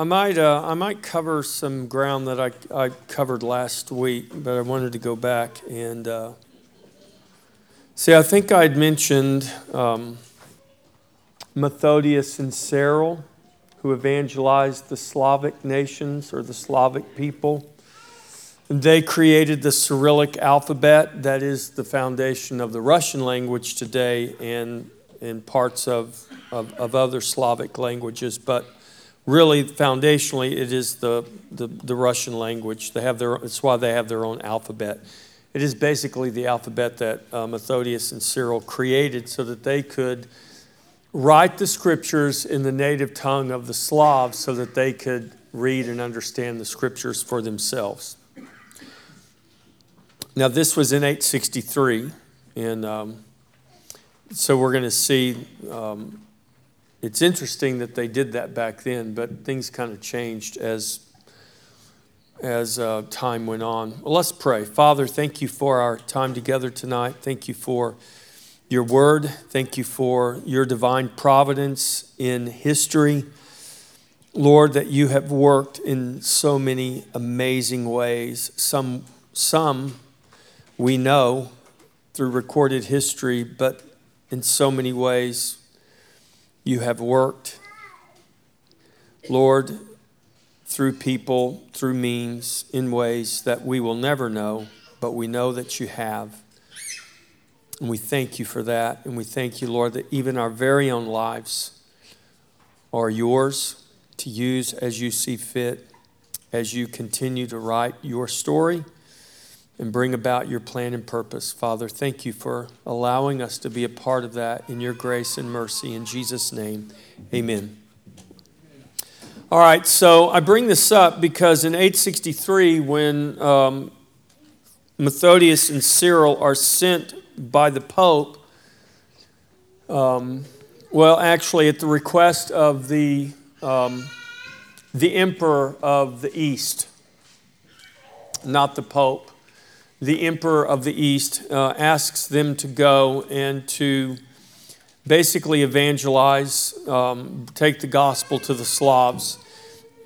I might, uh, I might cover some ground that I, I covered last week, but I wanted to go back and uh, see. I think I'd mentioned um, Methodius and Cyril, who evangelized the Slavic nations or the Slavic people. They created the Cyrillic alphabet, that is the foundation of the Russian language today and in parts of, of, of other Slavic languages. But really, foundationally, it is the, the, the Russian language. They have their, it's why they have their own alphabet. It is basically the alphabet that uh, Methodius and Cyril created so that they could write the scriptures in the native tongue of the Slavs so that they could read and understand the scriptures for themselves. Now, this was in 863, and um, so we're going to see. Um, it's interesting that they did that back then, but things kind of changed as as uh, time went on. Well, let's pray. Father, thank you for our time together tonight. Thank you for your word. Thank you for your divine providence in history. Lord, that you have worked in so many amazing ways. Some, some we know through recorded history, but in so many ways you have worked. Lord, through people, through means, in ways that we will never know, but we know that you have. And we thank you for that. And we thank you, Lord, that even our very own lives are yours to use as you see fit, as you continue to write your story and bring about your plan and purpose. Father, thank you for allowing us to be a part of that in your grace and mercy. In Jesus' name, amen. All right, so I bring this up because in 863, when um, Methodius and Cyril are sent by the Pope, um, well, actually, at the request of the, um, the Emperor of the East, not the Pope the emperor of the East uh, asks them to go and to basically evangelize, um, take the gospel to the Slavs.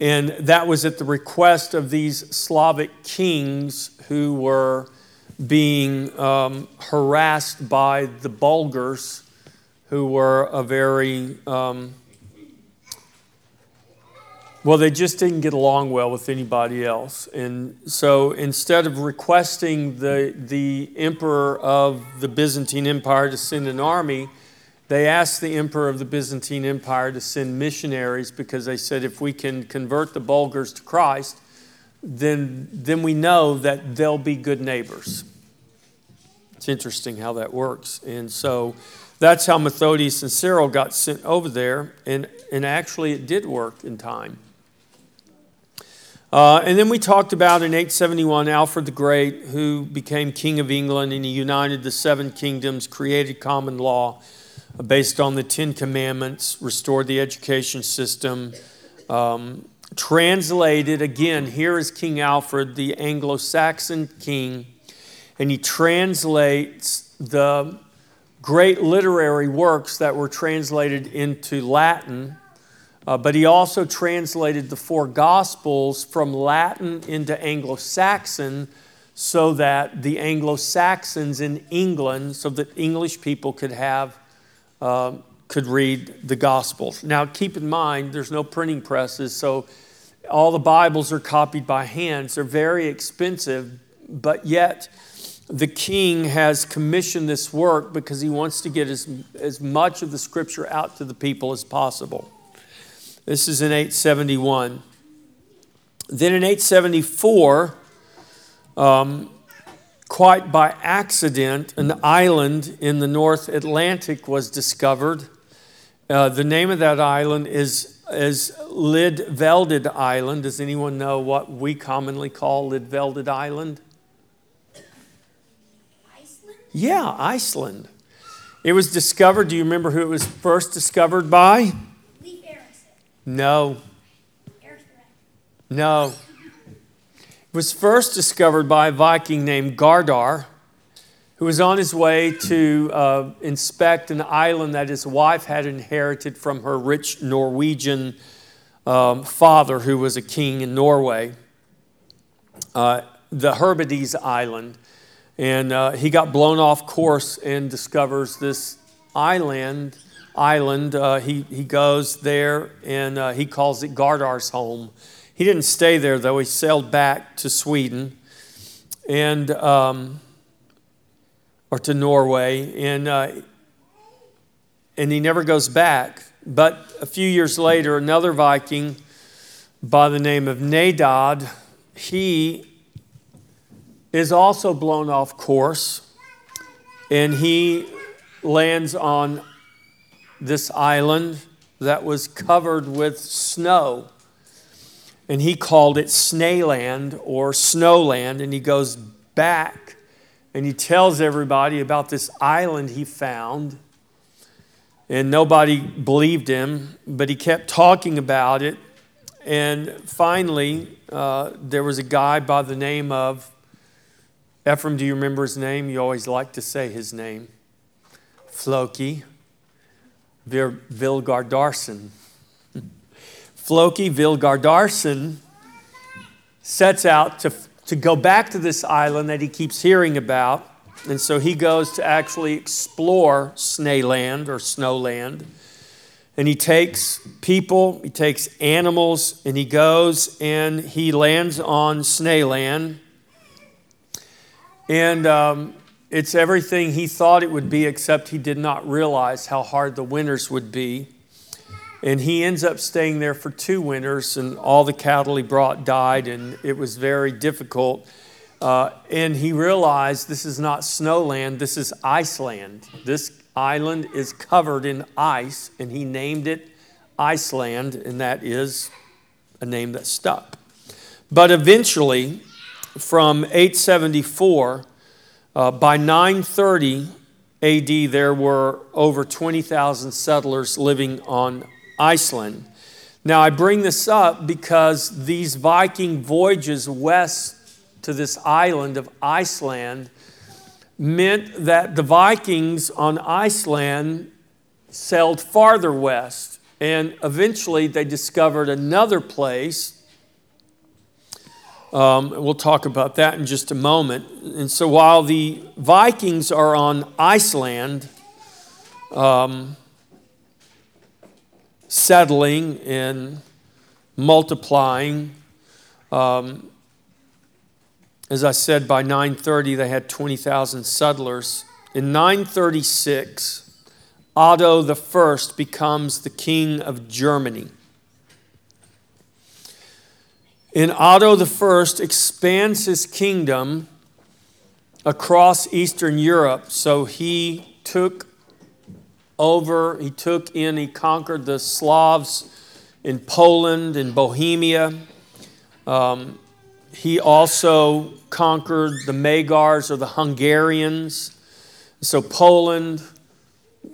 And that was at the request of these Slavic kings who were being um, harassed by the Bulgars, who were a very um, well, they just didn't get along well with anybody else. And so instead of requesting the, the emperor of the Byzantine Empire to send an army, they asked the emperor of the Byzantine Empire to send missionaries because they said if we can convert the Bulgars to Christ, then, then we know that they'll be good neighbors. It's interesting how that works. And so that's how Methodius and Cyril got sent over there. And, and actually, it did work in time. Uh, and then we talked about in 871 Alfred the Great, who became King of England and he united the seven kingdoms, created common law uh, based on the Ten Commandments, restored the education system, um, translated, again, here is King Alfred, the Anglo Saxon king, and he translates the great literary works that were translated into Latin uh, but he also translated the four Gospels from Latin into Anglo Saxon so that the Anglo Saxons in England, so that English people could have, uh, could read the Gospels. Now, keep in mind, there's no printing presses, so all the Bibles are copied by hands. They're very expensive, but yet the king has commissioned this work because he wants to get as, as much of the scripture out to the people as possible. This is in 871. Then in 874, um, quite by accident, an island in the North Atlantic was discovered. Uh, the name of that island is, is Lydveldet Island. Does anyone know what we commonly call Lydveldet Island? Iceland? Yeah, Iceland. It was discovered. Do you remember who it was first discovered by? No. No. It was first discovered by a Viking named Gardar, who was on his way to uh, inspect an island that his wife had inherited from her rich Norwegian um, father, who was a king in Norway, uh, the Hebrides Island. And uh, he got blown off course and discovers this island. Island. Uh, he, he goes there and uh, he calls it Gardar's home. He didn't stay there though. He sailed back to Sweden and um, or to Norway, and uh, and he never goes back. But a few years later, another Viking by the name of Naddodd, he is also blown off course, and he lands on this island that was covered with snow and he called it Snaeland or Snowland. And he goes back and he tells everybody about this island he found. And nobody believed him, but he kept talking about it. And finally, uh, there was a guy by the name of Ephraim. Do you remember his name? You always like to say his name Floki Vilgardarson. Floki Vilgardarson sets out to, to go back to this island that he keeps hearing about. And so he goes to actually explore Snaeland or Snowland. And he takes people, he takes animals, and he goes and he lands on Snaeland. And um, it's everything he thought it would be, except he did not realize how hard the winters would be. And he ends up staying there for two winters, and all the cattle he brought died, and it was very difficult. Uh, and he realized this is not snowland, this is Iceland. This island is covered in ice, and he named it Iceland, and that is a name that stuck. But eventually, from 874, uh, by 930 AD, there were over 20,000 settlers living on Iceland. Now, I bring this up because these Viking voyages west to this island of Iceland meant that the Vikings on Iceland sailed farther west, and eventually they discovered another place. Um, we'll talk about that in just a moment. And so while the Vikings are on Iceland, um, settling and multiplying. Um, as I said, by 930, they had 20,000 settlers. In 936, Otto I becomes the king of Germany. And Otto I expands his kingdom across Eastern Europe. So he took over. He took in, he conquered the Slavs in Poland and Bohemia. Um, he also conquered the Magyars or the Hungarians. So, Poland,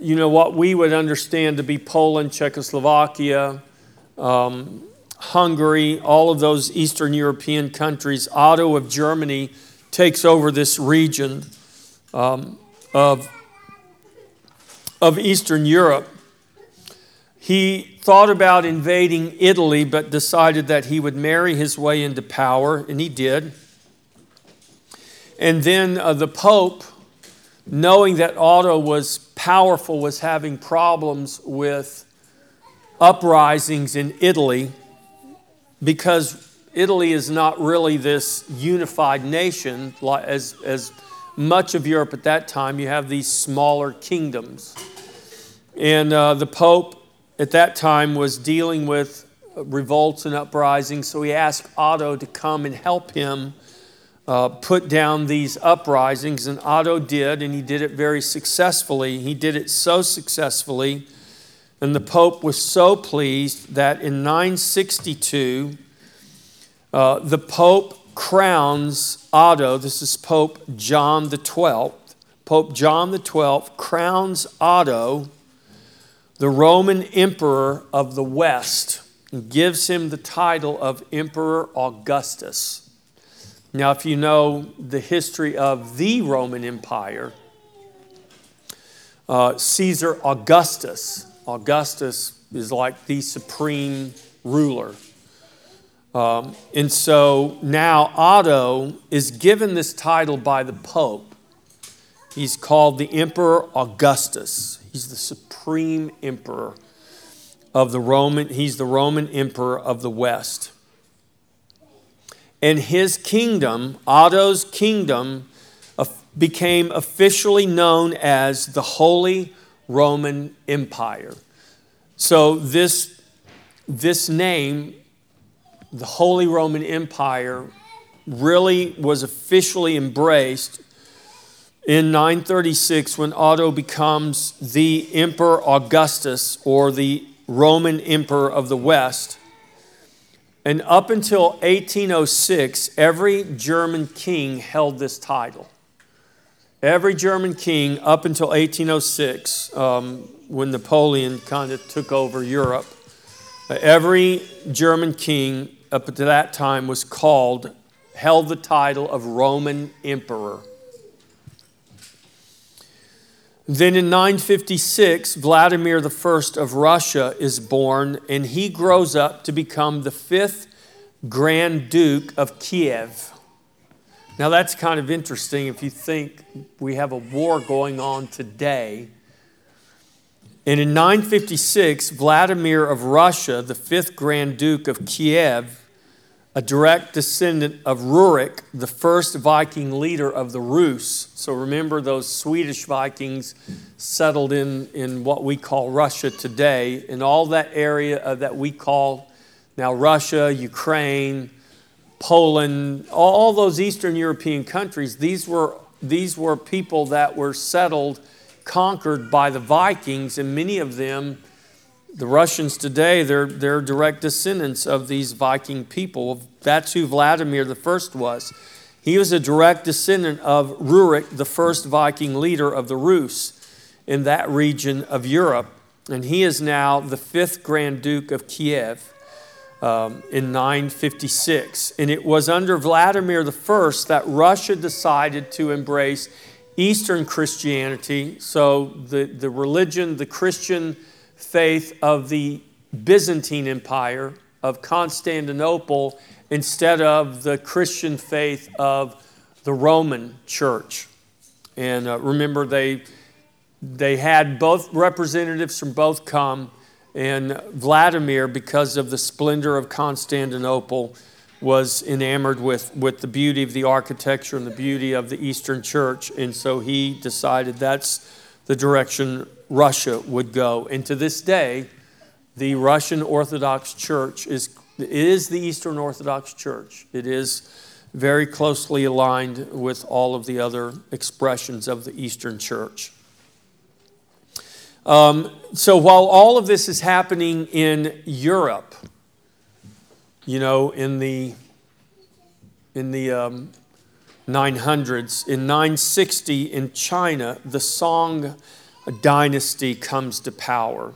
you know, what we would understand to be Poland, Czechoslovakia, um, Hungary, all of those Eastern European countries. Otto of Germany takes over this region um, of of Eastern Europe. He thought about invading Italy, but decided that he would marry his way into power, and he did. And then uh, the Pope, knowing that Otto was powerful, was having problems with uprisings in Italy because Italy is not really this unified nation as, as much of Europe at that time. You have these smaller kingdoms. And uh, the Pope at that time was dealing with revolts and uprisings, so he asked Otto to come and help him uh, put down these uprisings. And Otto did, and he did it very successfully. He did it so successfully, and the Pope was so pleased that in 962, uh, the Pope crowns Otto. This is Pope John Twelfth. Pope John Twelfth crowns Otto the Roman emperor of the West and gives him the title of Emperor Augustus. Now, if you know the history of the Roman Empire, uh, Caesar Augustus, Augustus is like the supreme ruler. Um, and so now Otto is given this title by the Pope. He's called the Emperor Augustus. He's the supreme emperor of the Roman, he's the Roman emperor of the West. And his kingdom, Otto's kingdom, became officially known as the Holy Roman Empire. So this, this name, the Holy Roman Empire, really was officially embraced in 936 when Otto becomes the Emperor Augustus or the Roman Emperor of the West. And up until 1806, every German king held this title. Every German king up until 1806, um, when Napoleon kind of took over Europe, uh, every German king up to that time was called, held the title of Roman Emperor. Then in 956, Vladimir I of Russia is born, and he grows up to become the fifth Grand Duke of Kiev. Now, that's kind of interesting if you think we have a war going on today. And in 956, Vladimir of Russia, the fifth Grand Duke of Kiev, a direct descendant of Rurik, the first Viking leader of the Rus. So remember, those Swedish Vikings settled in, in what we call Russia today, in all that area uh, that we call now Russia, Ukraine, Poland, all those Eastern European countries. These were, these were people that were settled, conquered by the Vikings, and many of them the Russians today, they're, they're direct descendants of these Viking people. That's who Vladimir the First was. He was a direct descendant of Rurik, the first Viking leader of the Rus in that region of Europe. And he is now the fifth Grand Duke of Kiev um, in 956. And it was under Vladimir First that Russia decided to embrace Eastern Christianity. So the, the religion, the Christian faith of the Byzantine Empire, of Constantinople, instead of the Christian faith of the Roman church. And uh, remember, they, they had both representatives from both come, and Vladimir, because of the splendor of Constantinople, was enamored with, with the beauty of the architecture and the beauty of the Eastern Church. And so he decided that's the direction Russia would go. And to this day, the Russian Orthodox Church is, is the Eastern Orthodox Church. It is very closely aligned with all of the other expressions of the Eastern Church. Um, so while all of this is happening in Europe, you know, in the in the um, 900s, in 960 in China, the Song dynasty comes to power.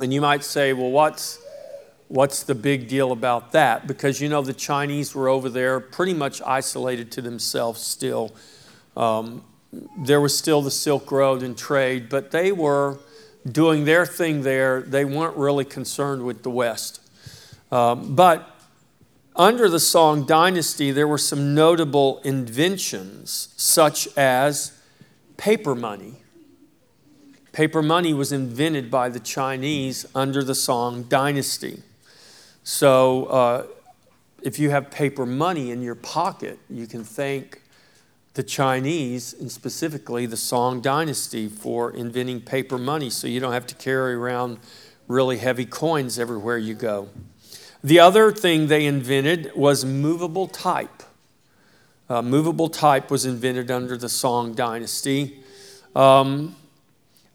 And you might say, well, what's, what's the big deal about that? Because you know, the Chinese were over there pretty much isolated to themselves still. Um, there was still the Silk Road and trade, but they were doing their thing there. They weren't really concerned with the West. Um, but under the Song Dynasty, there were some notable inventions, such as paper money. Paper money was invented by the Chinese under the Song dynasty. So, uh, if you have paper money in your pocket, you can thank the Chinese and specifically the Song dynasty for inventing paper money so you don't have to carry around really heavy coins everywhere you go. The other thing they invented was movable type. Uh, movable type was invented under the Song dynasty. Um,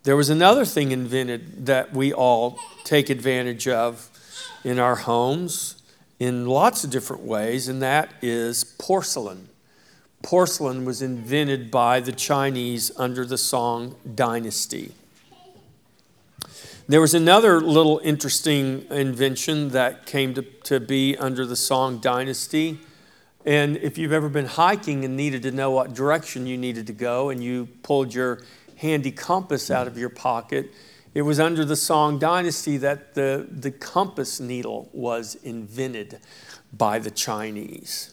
there was another thing invented that we all take advantage of in our homes in lots of different ways, and that is porcelain. Porcelain was invented by the Chinese under the Song dynasty. There was another little interesting invention that came to, to be under the Song dynasty. And if you've ever been hiking and needed to know what direction you needed to go, and you pulled your handy compass out of your pocket it was under the Song dynasty that the, the compass needle was invented by the Chinese.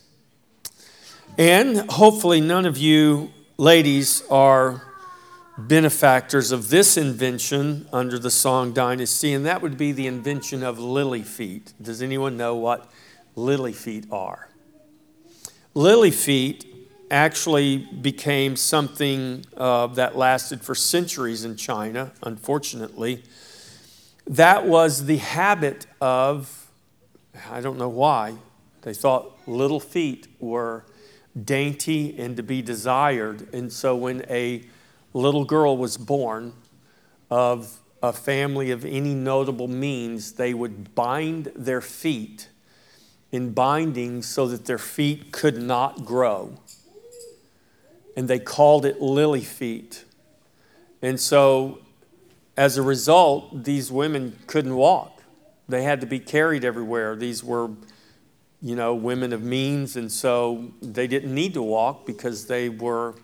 And hopefully, none of you ladies are benefactors of this invention under the Song dynasty, and that would be the invention of lily feet. Does anyone know what lily feet are? Lily feet actually became something uh, that lasted for centuries in China, unfortunately. That was the habit of, I don't know why, they thought little feet were dainty and to be desired. And so when a little girl was born of a family of any notable means, they would bind their feet in bindings so that their feet could not grow. And they called it lily feet. And so, as a result, these women couldn't walk. They had to be carried everywhere. These were, you know, women of means, and so they didn't need to walk because they were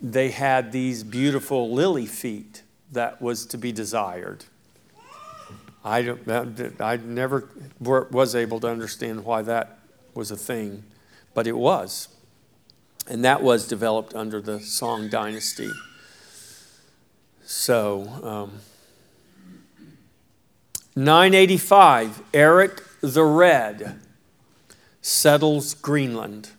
they had these beautiful lily feet that was to be desired. I, don't, I never was able to understand why that was a thing, but it was. And that was developed under the Song Dynasty. So, um, 985, Eric the Red settles Greenland.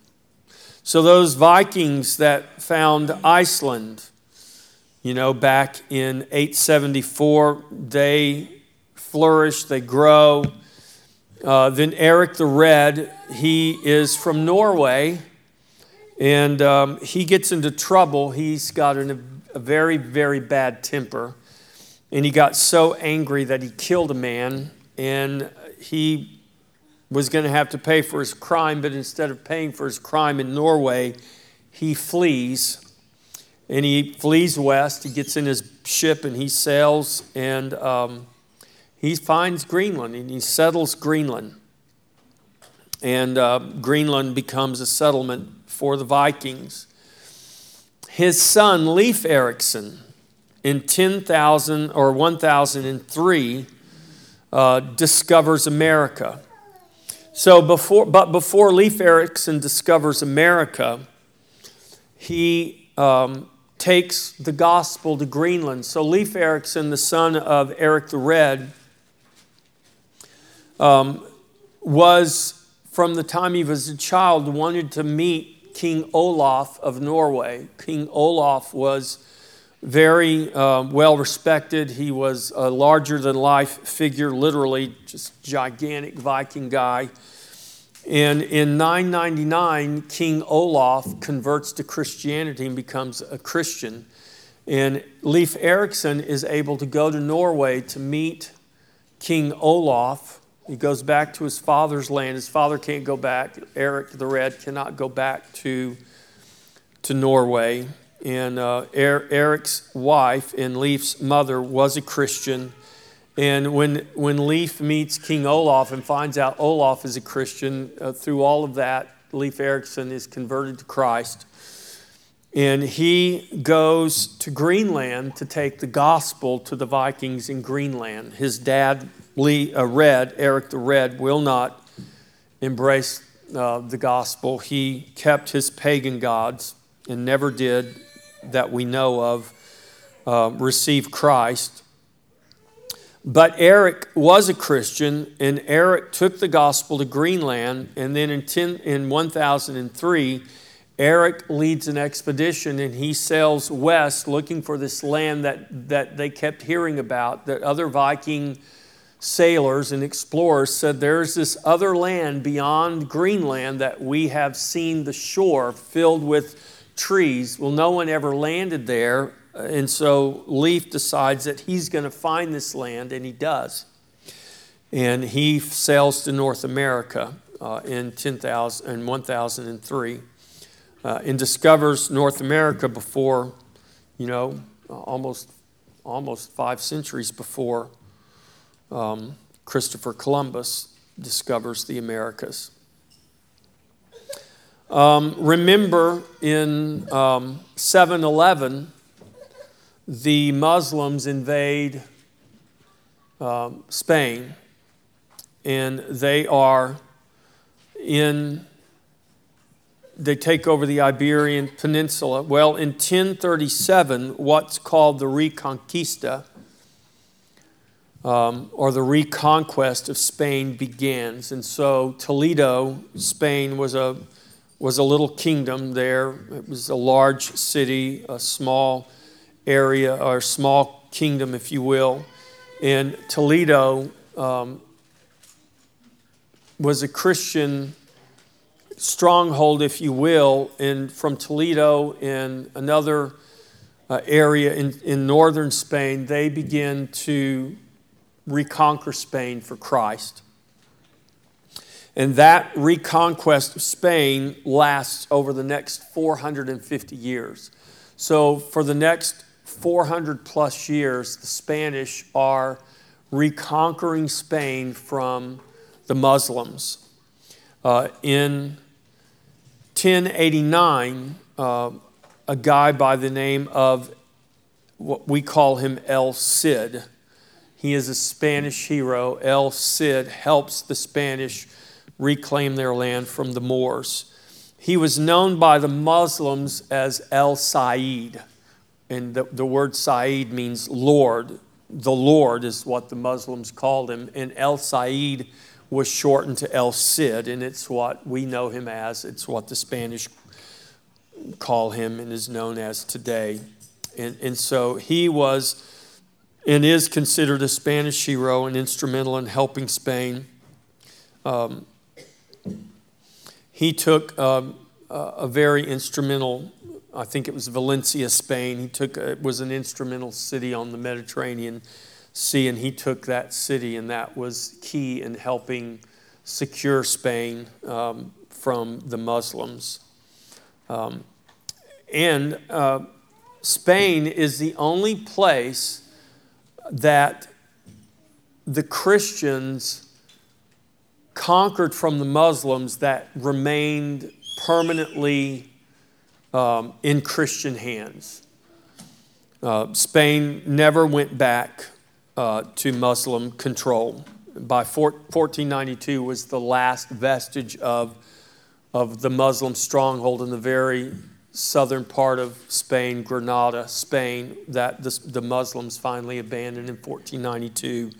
So, those Vikings that found Iceland, you know, back in 874, they flourish, they grow. Uh, then Eric the Red, he is from Norway, and um, he gets into trouble. He's got an, a very, very bad temper, and he got so angry that he killed a man, and he was going to have to pay for his crime, but instead of paying for his crime in Norway, he flees. And he flees west. He gets in his ship and he sails and um, he finds Greenland and he settles Greenland. And uh, Greenland becomes a settlement for the Vikings. His son, Leif Erikson, in 10,000 or 1003, uh, discovers America. So before, but before Leif Erikson discovers America, he um, takes the gospel to Greenland. So Leif Erikson, the son of Eric the Red, um, was from the time he was a child wanted to meet King Olaf of Norway. King Olaf was very uh, well respected. He was a larger than life figure, literally just gigantic Viking guy. And in 999, King Olaf converts to Christianity and becomes a Christian. And Leif Erikson is able to go to Norway to meet King Olaf. He goes back to his father's land. His father can't go back. Eric the Red cannot go back to, to Norway. And uh, er, Eric's wife and Leif's mother was a Christian. And when, when Leif meets King Olaf and finds out Olaf is a Christian, uh, through all of that, Leif Erikson is converted to Christ. And he goes to Greenland to take the gospel to the Vikings in Greenland. His dad, Lee, uh, Red, Eric the Red, will not embrace uh, the gospel. He kept his pagan gods and never did, that we know of, uh, receive Christ. But Eric was a Christian, and Eric took the gospel to Greenland. And then in, 10, in 1003, Eric leads an expedition and he sails west looking for this land that, that they kept hearing about, that other Viking sailors and explorers said there's this other land beyond Greenland that we have seen the shore filled with trees. Well, no one ever landed there and so Leif decides that he's going to find this land, and he does. And he sails to North America uh, in, 10,000, in 1003 uh, and discovers North America before, you know, almost, almost five centuries before um, Christopher Columbus discovers the Americas. Um, remember in um, 7 Eleven, the Muslims invade um, Spain, and they are in, they take over the Iberian Peninsula. Well, in 1037, what's called the Reconquista, um, or the reconquest of Spain begins. And so Toledo, Spain, was a, was a little kingdom there. It was a large city, a small area, or small kingdom, if you will. And Toledo um, was a Christian stronghold, if you will, and from Toledo in another uh, area in, in northern Spain, they begin to reconquer Spain for Christ. And that reconquest of Spain lasts over the next 450 years. So, for the next 400 plus years, the Spanish are reconquering Spain from the Muslims. Uh, in 1089, uh, a guy by the name of what we call him El Cid. He is a Spanish hero. El Cid helps the Spanish reclaim their land from the Moors. He was known by the Muslims as El Said, and the, the word Said means Lord. The Lord is what the Muslims called him, and El Said was shortened to El Cid, and it's what we know him as. It's what the Spanish call him and is known as today. And, and so he was and is considered a Spanish hero and instrumental in helping Spain. Um, he took um, a very instrumental, I think it was Valencia, Spain. He took, it was an instrumental city on the Mediterranean Sea, and he took that city, and that was key in helping secure Spain um, from the Muslims. Um, and uh, Spain is the only place that the Christians conquered from the Muslims that remained permanently um, in Christian hands. Uh, Spain never went back uh, to Muslim control. By 1492 was the last vestige of, of the Muslim stronghold in the very southern part of Spain, Granada, Spain, that the, the Muslims finally abandoned in 1492.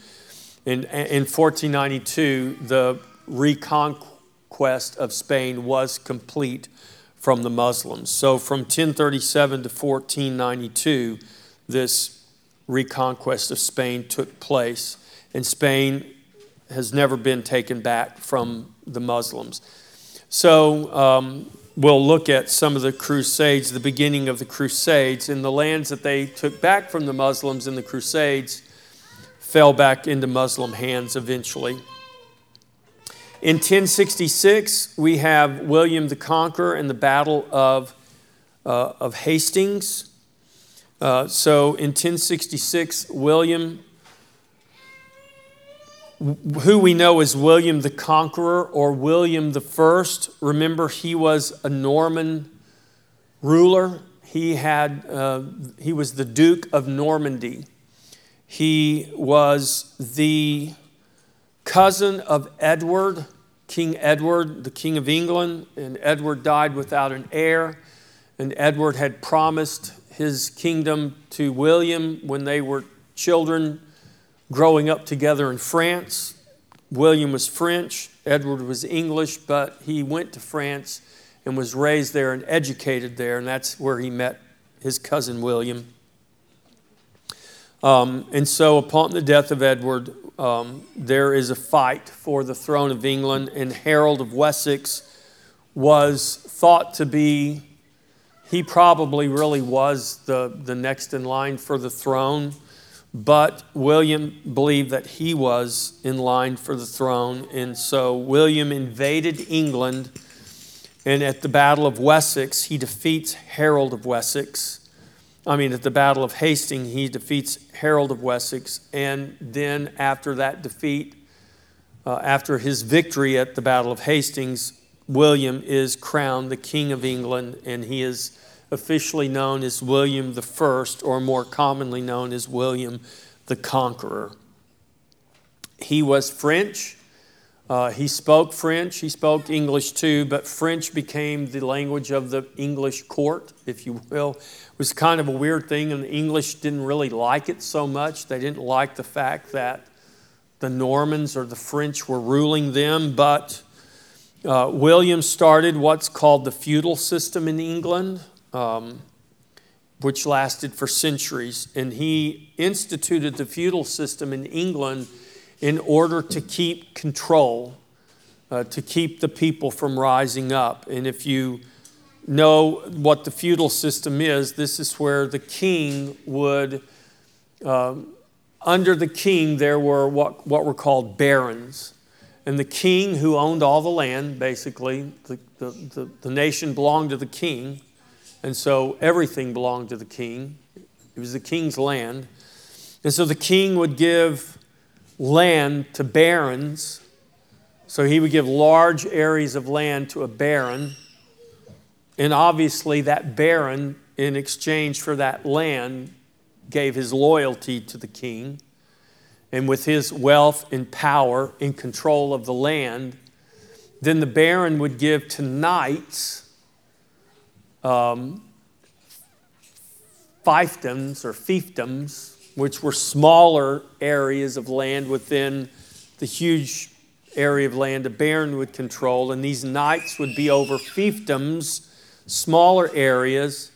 In, in 1492, the reconquest of Spain was complete from the Muslims. So from 1037 to 1492, this reconquest of Spain took place, and Spain has never been taken back from the Muslims. So um, we'll look at some of the Crusades, the beginning of the Crusades, and the lands that they took back from the Muslims in the Crusades fell back into Muslim hands eventually. In 1066, we have William the Conqueror and the Battle of, uh, of Hastings. Uh, so in 1066, William, who we know as William the Conqueror or William the First, remember he was a Norman ruler. He, had, uh, he was the Duke of Normandy. He was the cousin of Edward, King Edward, the King of England, and Edward died without an heir. And Edward had promised his kingdom to William when they were children growing up together in France. William was French, Edward was English, but he went to France and was raised there and educated there, and that's where he met his cousin William. Um, and so, upon the death of Edward, um, there is a fight for the throne of England, and Harold of Wessex was thought to be, he probably really was the, the next in line for the throne, but William believed that he was in line for the throne, and so William invaded England, and at the Battle of Wessex, he defeats Harold of Wessex I mean, at the Battle of Hastings, he defeats Harold of Wessex. And then, after that defeat, uh, after his victory at the Battle of Hastings, William is crowned the King of England, and he is officially known as William I, or more commonly known as William the Conqueror. He was French. Uh, he spoke French. He spoke English too, but French became the language of the English court, if you will. It was kind of a weird thing, and the English didn't really like it so much. They didn't like the fact that the Normans or the French were ruling them, but uh, William started what's called the feudal system in England, um, which lasted for centuries. And he instituted the feudal system in England in order to keep control, uh, to keep the people from rising up. And if you know what the feudal system is, this is where the king would, um, under the king, there were what, what were called barons. And the king who owned all the land, basically, the, the, the, the, nation belonged to the king. And so everything belonged to the king. It was the king's land. And so the king would give land to barons. So he would give large areas of land to a baron. And obviously, that baron, in exchange for that land, gave his loyalty to the king and with his wealth and power in control of the land, then the baron would give to knights um, fiefdoms or fiefdoms, which were smaller areas of land within the huge area of land a baron would control. And these knights would be over fiefdoms, smaller areas,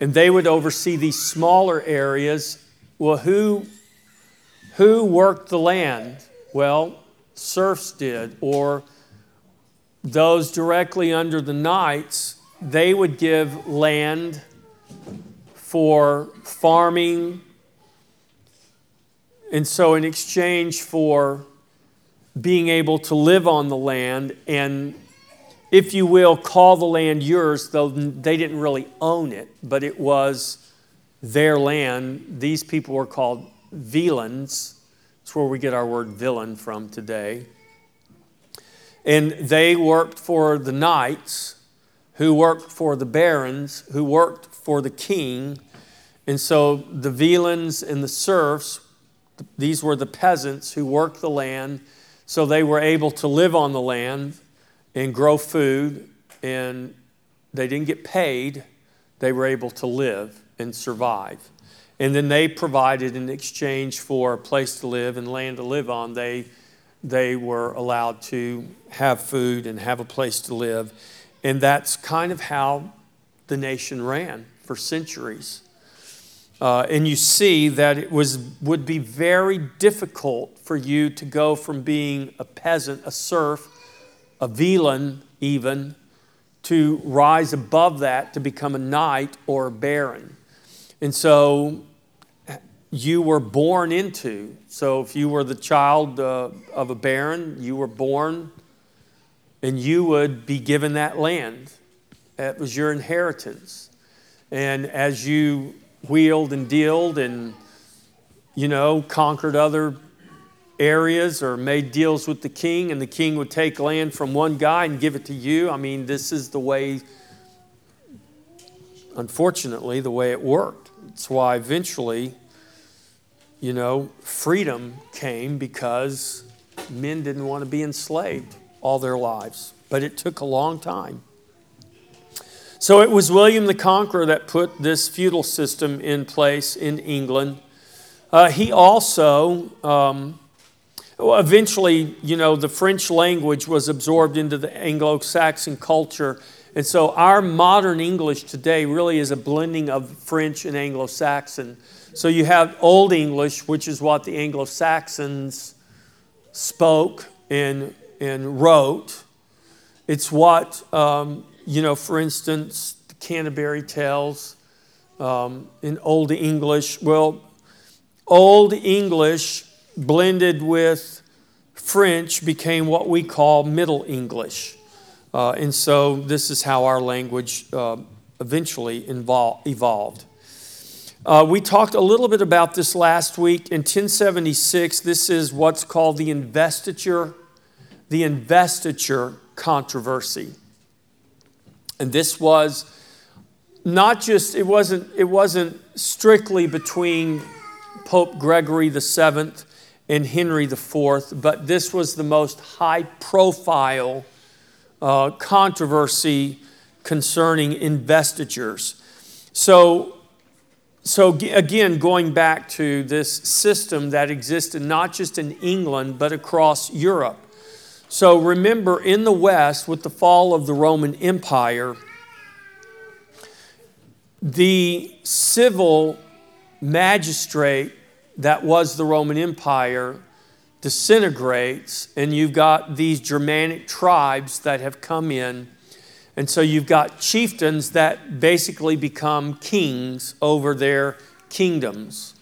and they would oversee these smaller areas. Well, who who worked the land? Well, serfs did, or those directly under the knights, they would give land for farming. And so, in exchange for being able to live on the land and, if you will, call the land yours, though they didn't really own it, but it was their land. These people were called villeins. That's where we get our word villain from today. And they worked for the knights, who worked for the barons, who worked for the king. And so the villeins and the serfs, these were the peasants who worked the land, so they were able to live on the land and grow food, and they didn't get paid, they were able to live and survive. And then they provided in exchange for a place to live and land to live on, they, they were allowed to have food and have a place to live. And that's kind of how the nation ran for centuries. Uh, and you see that it was, would be very difficult for you to go from being a peasant, a serf, a villein even, to rise above that to become a knight or a baron. And so you were born into. So if you were the child uh, of a baron, you were born and you would be given that land. That was your inheritance. And as you wheeled and dealed and, you know, conquered other areas or made deals with the king, and the king would take land from one guy and give it to you, I mean, this is the way, unfortunately, the way it worked. That's why eventually, you know, freedom came because men didn't want to be enslaved all their lives. But it took a long time. So it was William the Conqueror that put this feudal system in place in England. Uh, he also, um, eventually, you know, the French language was absorbed into the Anglo Saxon culture and so our modern English today really is a blending of French and Anglo Saxon. So you have Old English, which is what the Anglo Saxons spoke and, and wrote. It's what, um, you know, for instance, the Canterbury Tales um, in Old English. Well, Old English blended with French became what we call Middle English. Uh, and so this is how our language uh, eventually invol- evolved. Uh, we talked a little bit about this last week. In 1076, this is what's called the investiture, the investiture controversy. And this was not just it wasn't it wasn't strictly between Pope Gregory the Seventh and Henry the Fourth, but this was the most high profile uh, controversy concerning investitures. So, so again, going back to this system that existed not just in England but across Europe. So remember, in the West, with the fall of the Roman Empire, the civil magistrate that was the Roman Empire disintegrates, and you've got these Germanic tribes that have come in. And so you've got chieftains that basically become kings over their kingdoms.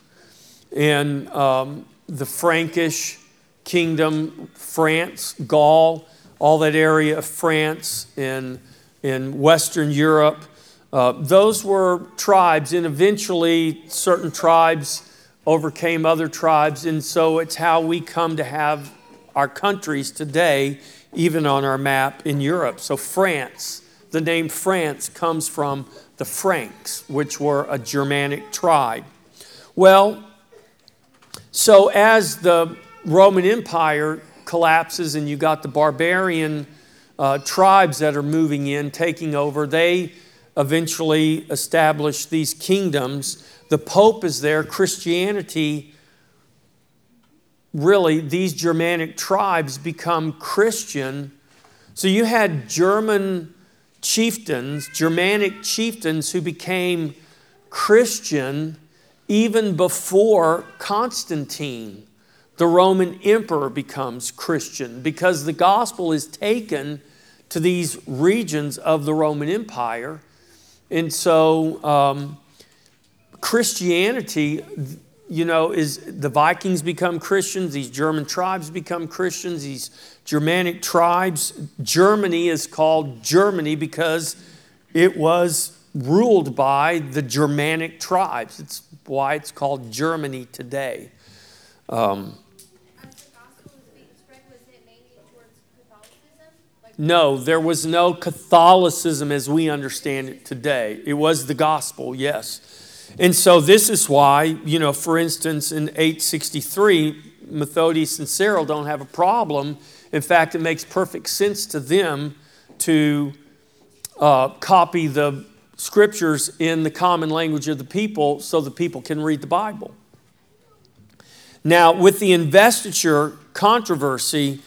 And um, the Frankish kingdom, France, Gaul, all that area of France in, in Western Europe, uh, those were tribes, and eventually certain tribes overcame other tribes, and so it's how we come to have our countries today, even on our map in Europe. So, France, the name France comes from the Franks, which were a Germanic tribe. Well, so as the Roman Empire collapses and you got the barbarian uh, tribes that are moving in, taking over, they eventually establish these kingdoms. The Pope is there. Christianity, really, these Germanic tribes become Christian. So you had German chieftains, Germanic chieftains, who became Christian even before Constantine, the Roman emperor, becomes Christian because the gospel is taken to these regions of the Roman Empire and so um, Christianity, you know, is the Vikings become Christians, these German tribes become Christians, these Germanic tribes. Germany is called Germany because it was ruled by the Germanic tribes. It's why it's called Germany today. Um, No, there was no Catholicism as we understand it today. It was the gospel, yes. And so this is why, you know, for instance, in 863, Methodius and Cyril don't have a problem. In fact, it makes perfect sense to them to uh, copy the scriptures in the common language of the people so the people can read the Bible. Now, with the investiture controversy,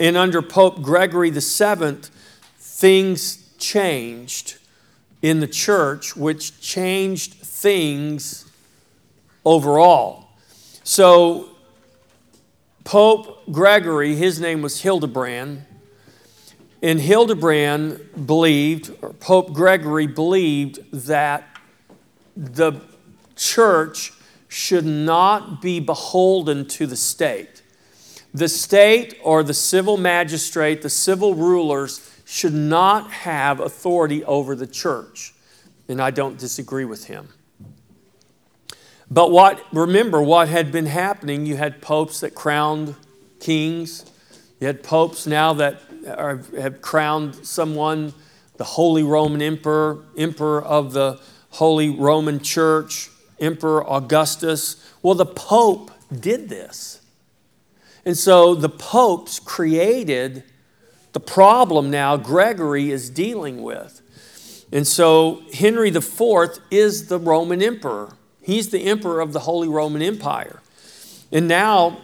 and under Pope Gregory VII, things changed in the church, which changed things overall. So, Pope Gregory, his name was Hildebrand, and Hildebrand believed, or Pope Gregory believed, that the church should not be beholden to the state. The state or the civil magistrate, the civil rulers, should not have authority over the church. And I don't disagree with him. But what, remember what had been happening? You had popes that crowned kings. You had popes now that are, have crowned someone, the Holy Roman Emperor, Emperor of the Holy Roman Church, Emperor Augustus. Well, the Pope did this. And so the popes created the problem now Gregory is dealing with. And so Henry IV is the Roman emperor. He's the emperor of the Holy Roman Empire. And now,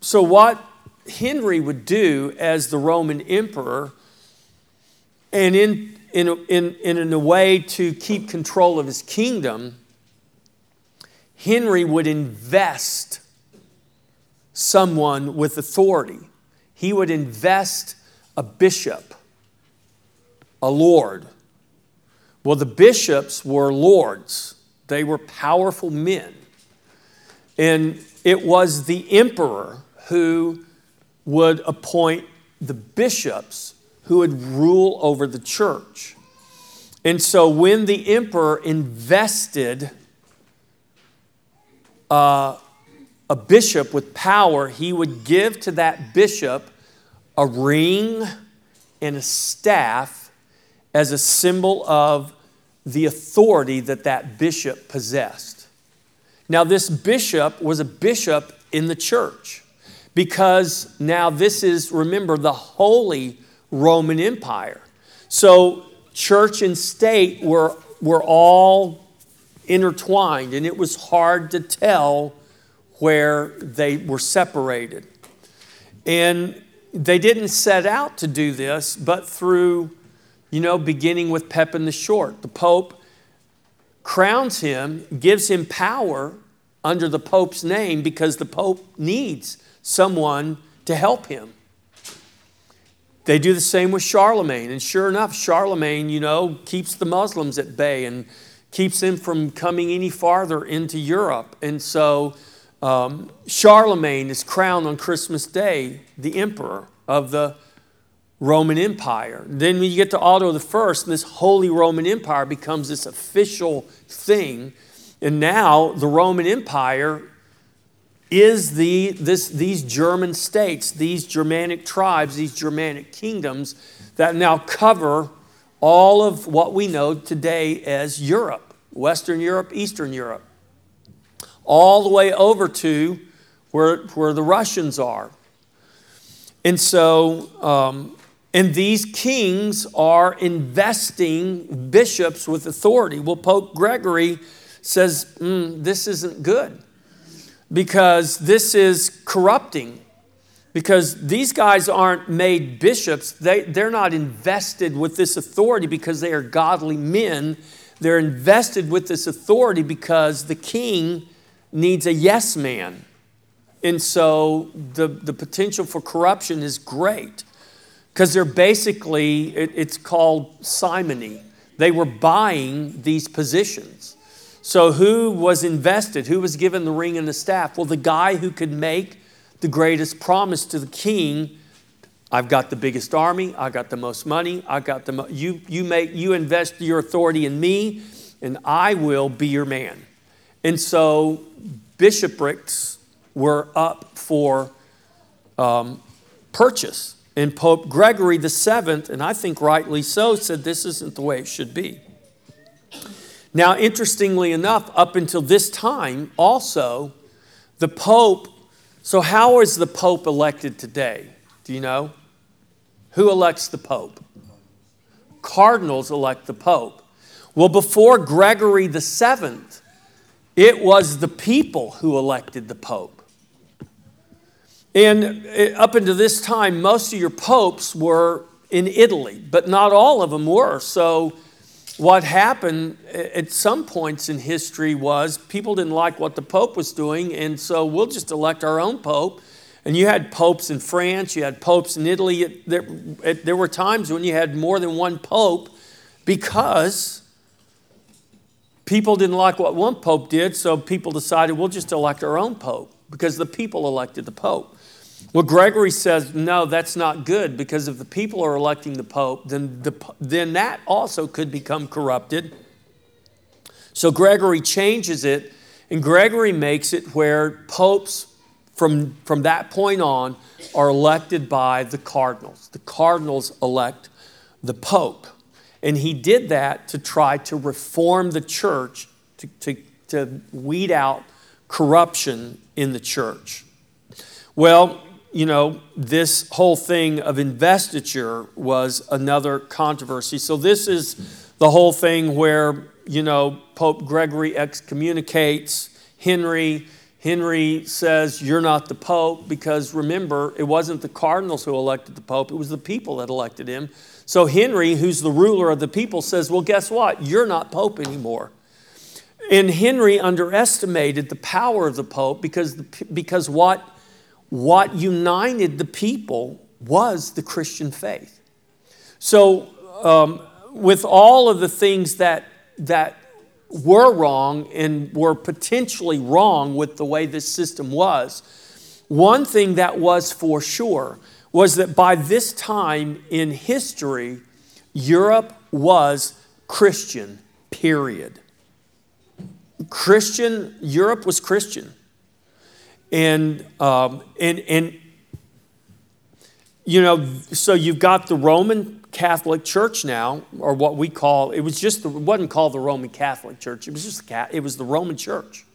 so what Henry would do as the Roman emperor, and in, in, in, in a way to keep control of his kingdom, Henry would invest someone with authority. He would invest a bishop, a lord. Well, the bishops were lords, they were powerful men. And it was the emperor who would appoint the bishops who would rule over the church. And so when the emperor invested uh, a bishop with power, he would give to that bishop a ring and a staff as a symbol of the authority that that bishop possessed. Now, this bishop was a bishop in the church because now this is, remember, the Holy Roman Empire. So, church and state were, were all intertwined, and it was hard to tell where they were separated. And they didn't set out to do this, but through, you know, beginning with Pepin the Short. The Pope crowns him, gives him power under the Pope's name because the Pope needs someone to help him. They do the same with Charlemagne. And sure enough, Charlemagne, you know, keeps the Muslims at bay and keeps them from coming any farther into Europe. And so um, Charlemagne is crowned on Christmas Day, the emperor of the Roman Empire. Then when you get to Otto I, this Holy Roman Empire becomes this official thing. And now the Roman Empire is the, this, these German states, these Germanic tribes, these Germanic kingdoms that now cover all of what we know today as Europe, Western Europe, Eastern Europe all the way over to where, where the Russians are. And so, um, and these kings are investing bishops with authority. Well, Pope Gregory says, mm, this isn't good because this is corrupting. Because these guys aren't made bishops, they, they're not invested with this authority because they are godly men. They're invested with this authority because the king needs a yes man. And so the, the potential for corruption is great because they're basically, it, it's called simony. They were buying these positions. So, who was invested? Who was given the ring and the staff? Well, the guy who could make the greatest promise to the king I've got the biggest army, I got the most money, I got the mo- you you make you invest your authority in me and I will be your man. And so bishoprics were up for um, purchase. And Pope Gregory VII, and I think rightly so, said this isn't the way it should be. Now, interestingly enough, up until this time, also, the Pope, so how is the Pope elected today? Do you know? Who elects the Pope? Cardinals elect the Pope. Well, before Gregory VII, it was the people who elected the Pope. And eh, up until this time, most of your popes were in Italy, but not all of them were. So, what happened eh, at some points in history was people didn't like what the Pope was doing, and so we'll just elect our own Pope. And you had popes in France, you had popes in Italy. There, there were times when you had more than one Pope because People didn't like what one pope did, so people decided we'll just elect our own pope because the people elected the pope. Well, Gregory says, no, that's not good because if the people are electing the pope, then, the, then that also could become corrupted. So Gregory changes it, and Gregory makes it where popes from, from that point on are elected by the cardinals. The cardinals elect the pope. And he did that to try to reform the church, to, to, to weed out corruption in the church. Well, you know, this whole thing of investiture was another controversy. So, this is the whole thing where, you know, Pope Gregory excommunicates Henry. Henry says, You're not the Pope, because remember, it wasn't the cardinals who elected the Pope, it was the people that elected him. So Henry, who's the ruler of the people, says, Well, guess what? You're not Pope anymore. And Henry underestimated the power of the Pope because, because what, what united the people was the Christian faith. So, um, with all of the things that, that were wrong and were potentially wrong with the way this system was, one thing that was for sure was that by this time in history, Europe was Christian, period. Christian, Europe was Christian. And, um, and, and you know, so you've got the Roman Catholic Church now, or what we call, it was just, the, it wasn't called the Roman Catholic Church, it was just, it was the Roman Church.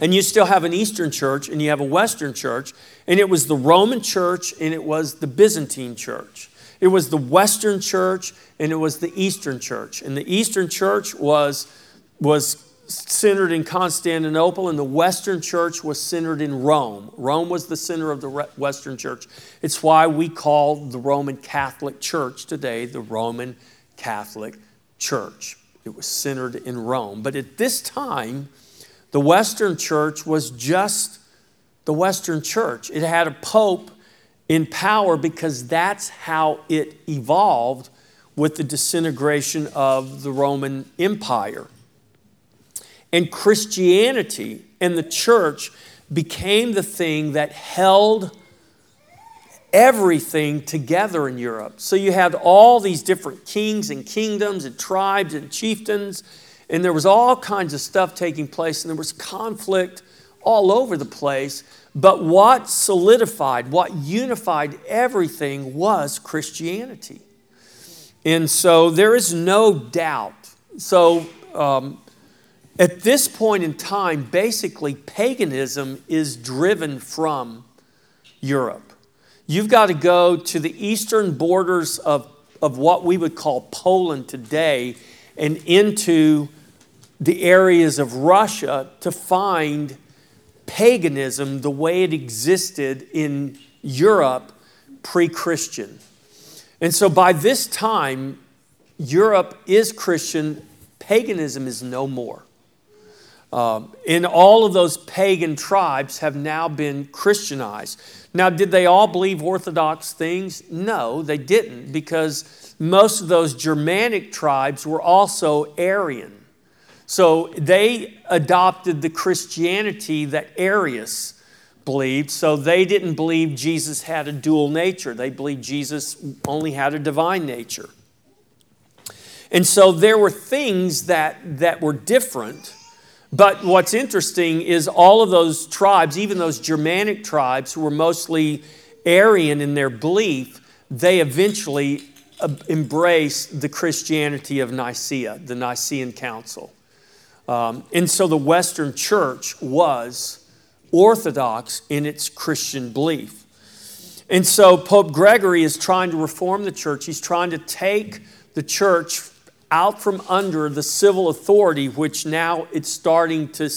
And you still have an Eastern church and you have a Western church, and it was the Roman church and it was the Byzantine church. It was the Western church and it was the Eastern church. And the Eastern church was, was centered in Constantinople, and the Western church was centered in Rome. Rome was the center of the Western church. It's why we call the Roman Catholic Church today the Roman Catholic Church. It was centered in Rome. But at this time, the Western church was just the Western church. It had a pope in power because that's how it evolved with the disintegration of the Roman Empire. And Christianity and the church became the thing that held everything together in Europe. So you had all these different kings and kingdoms and tribes and chieftains, and there was all kinds of stuff taking place, and there was conflict all over the place. But what solidified, what unified everything was Christianity. And so there is no doubt. So um, at this point in time, basically, paganism is driven from Europe. You've got to go to the eastern borders of, of what we would call Poland today and into the areas of Russia to find paganism the way it existed in Europe pre Christian. And so by this time, Europe is Christian, paganism is no more. Um, and all of those pagan tribes have now been Christianized. Now, did they all believe Orthodox things? No, they didn't, because most of those Germanic tribes were also Arian. So they adopted the Christianity that Arius believed. So they didn't believe Jesus had a dual nature, they believed Jesus only had a divine nature. And so there were things that, that were different but what's interesting is all of those tribes, even those Germanic tribes who were mostly Arian in their belief, they eventually uh, embraced the Christianity of Nicaea, the Nicene Council. Um, and so the Western Church was orthodox in its Christian belief. And so Pope Gregory is trying to reform the church. He's trying to take the church out from under the civil authority, which now it's starting to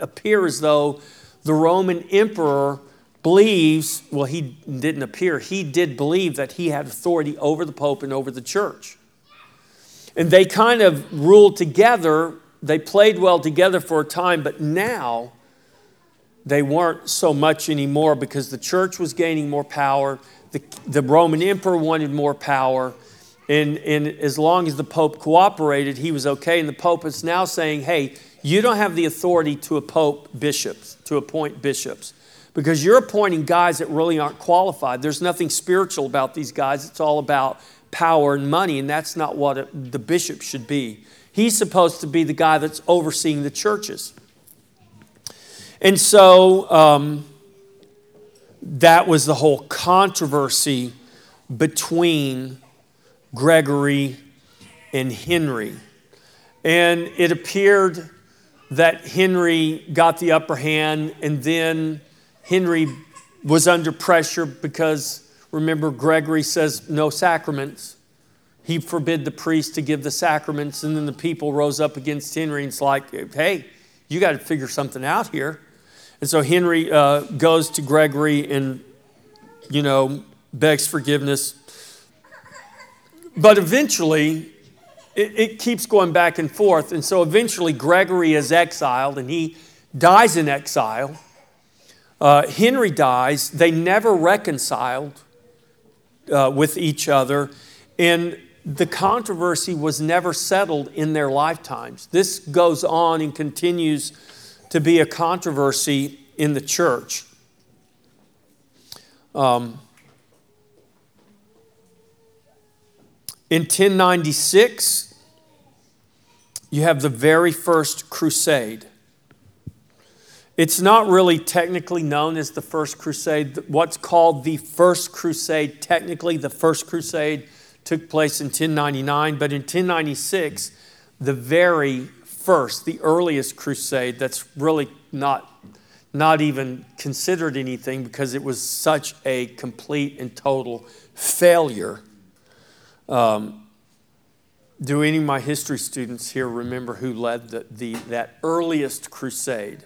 appear as though the Roman emperor believes, well, he didn't appear, he did believe that he had authority over the Pope and over the church. And they kind of ruled together, they played well together for a time, but now they weren't so much anymore because the church was gaining more power, the, the Roman emperor wanted more power. And, and as long as the Pope cooperated, he was okay. And the Pope is now saying, hey, you don't have the authority to appoint bishops, to appoint bishops, because you're appointing guys that really aren't qualified. There's nothing spiritual about these guys. It's all about power and money, and that's not what the bishop should be. He's supposed to be the guy that's overseeing the churches. And so um, that was the whole controversy between Gregory, and Henry. And it appeared that Henry got the upper hand, and then Henry was under pressure because remember, Gregory says no sacraments. He forbid the priest to give the sacraments, and then the people rose up against Henry, and it's like, hey, you got to figure something out here. And so Henry uh, goes to Gregory and, you know, begs forgiveness but eventually, it, it, keeps going back and forth. And so eventually, Gregory is exiled and he dies in exile. Uh, Henry dies. They never reconciled uh, with each other. And the controversy was never settled in their lifetimes. This goes on and continues to be a controversy in the church. Um, In 1096, you have the very first crusade. It's not really technically known as the First Crusade. What's called the First Crusade, technically, the First Crusade took place in 1099, but in 1096, the very first, the earliest crusade that's really not, not even considered anything because it was such a complete and total failure. Um, do any of my history students here remember who led the, the, that earliest crusade?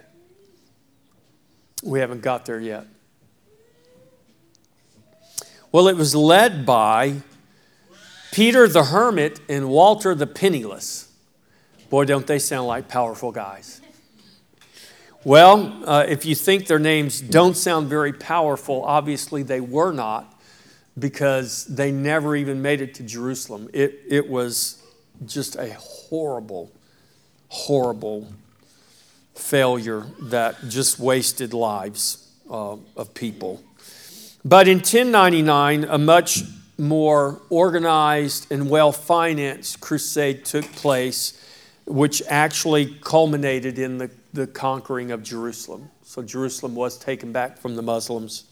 We haven't got there yet. Well, it was led by Peter the Hermit and Walter the Penniless. Boy, don't they sound like powerful guys. Well, uh, if you think their names don't sound very powerful, obviously they were not because they never even made it to Jerusalem. It, it was just a horrible, horrible failure that just wasted lives uh, of people. But in 1099, a much more organized and well financed crusade took place, which actually culminated in the, the conquering of Jerusalem. So Jerusalem was taken back from the Muslims.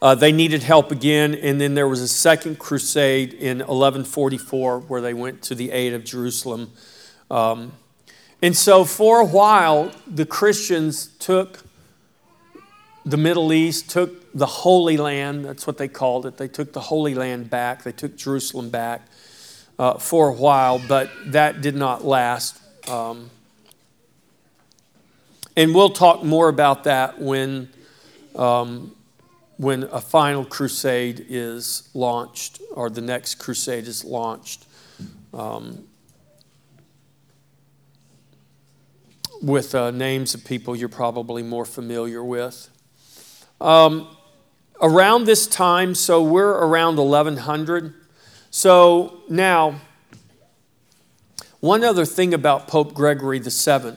Uh, they needed help again, and then there was a second crusade in 1144 where they went to the aid of Jerusalem. Um, and so, for a while, the Christians took the Middle East, took the Holy Land, that's what they called it. They took the Holy Land back, they took Jerusalem back uh, for a while, but that did not last. Um, and we'll talk more about that when, um, when a final crusade is launched or the next crusade is launched. Um, with uh, names of people you're probably more familiar with. Um, around this time, so we're around 1100. So now, one other thing about Pope Gregory VII.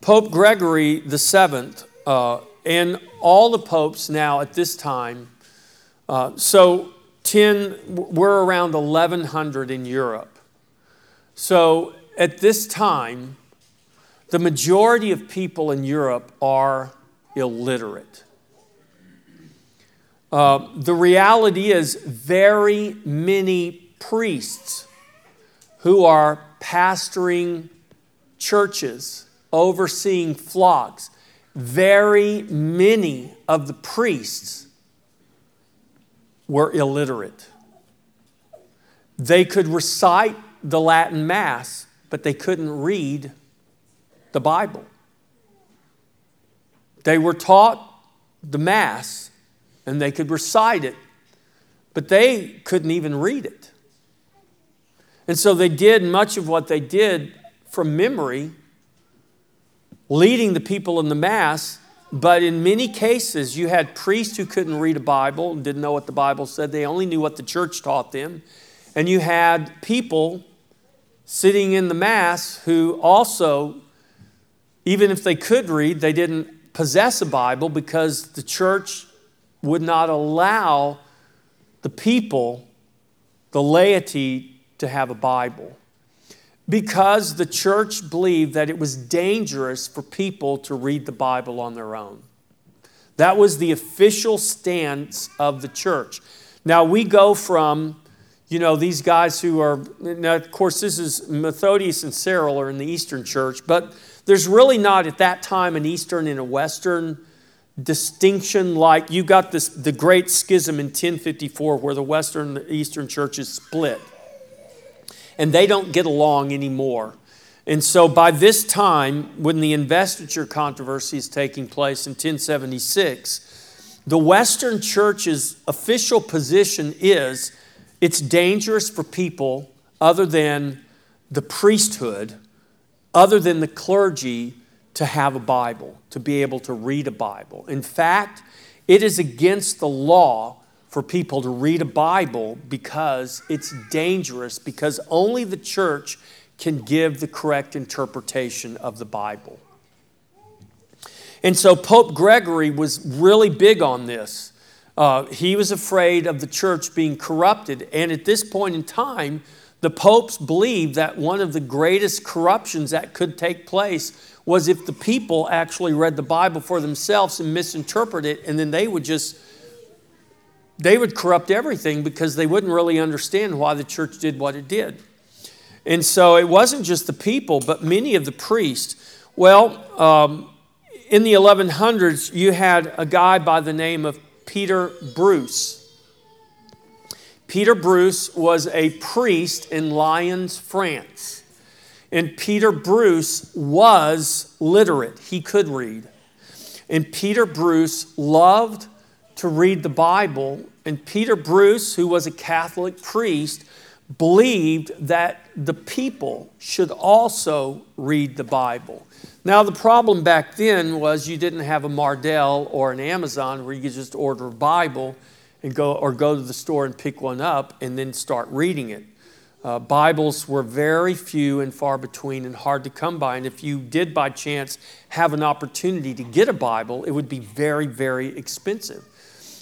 Pope Gregory VII uh, and all the popes now at this time, uh, so 10, we're around 1100 in Europe. So at this time, the majority of people in Europe are illiterate. Uh, the reality is, very many priests who are pastoring churches, overseeing flocks, very many of the priests were illiterate. They could recite the Latin Mass, but they couldn't read the Bible. They were taught the Mass, and they could recite it, but they couldn't even read it. And so they did much of what they did from memory, leading the people in the Mass. But in many cases, you had priests who couldn't read a Bible and didn't know what the Bible said. They only knew what the church taught them. And you had people sitting in the Mass who also, even if they could read, they didn't possess a Bible because the church would not allow the people, the laity, to have a Bible because the church believed that it was dangerous for people to read the Bible on their own. That was the official stance of the church. Now we go from, you know, these guys who are, now of course, this is Methodius and Cyril are in the Eastern church, but there's really not at that time an Eastern and a Western distinction like you got this the great schism in 1054 where the western and the eastern churches split and they don't get along anymore. And so by this time when the investiture controversy is taking place in 1076 the western church's official position is it's dangerous for people other than the priesthood other than the clergy to have a Bible, to be able to read a Bible. In fact, it is against the law for people to read a Bible because it's dangerous, because only the church can give the correct interpretation of the Bible. And so Pope Gregory was really big on this. Uh, he was afraid of the church being corrupted. And at this point in time, the popes believed that one of the greatest corruptions that could take place was if the people actually read the Bible for themselves and misinterpret it, and then they would just they would corrupt everything because they wouldn't really understand why the church did what it did. And so it wasn't just the people, but many of the priests. Well, um, in the 1100s, you had a guy by the name of Peter Bruce. Peter Bruce was a priest in Lyons, France. And Peter Bruce was literate, he could read. And Peter Bruce loved to read the Bible. And Peter Bruce, who was a Catholic priest, believed that the people should also read the Bible. Now, the problem back then was you didn't have a Mardel or an Amazon where you could just order a Bible and go, or go to the store and pick one up and then start reading it. Uh, Bibles were very few and far between and hard to come by. And if you did by chance have an opportunity to get a Bible, it would be very, very expensive.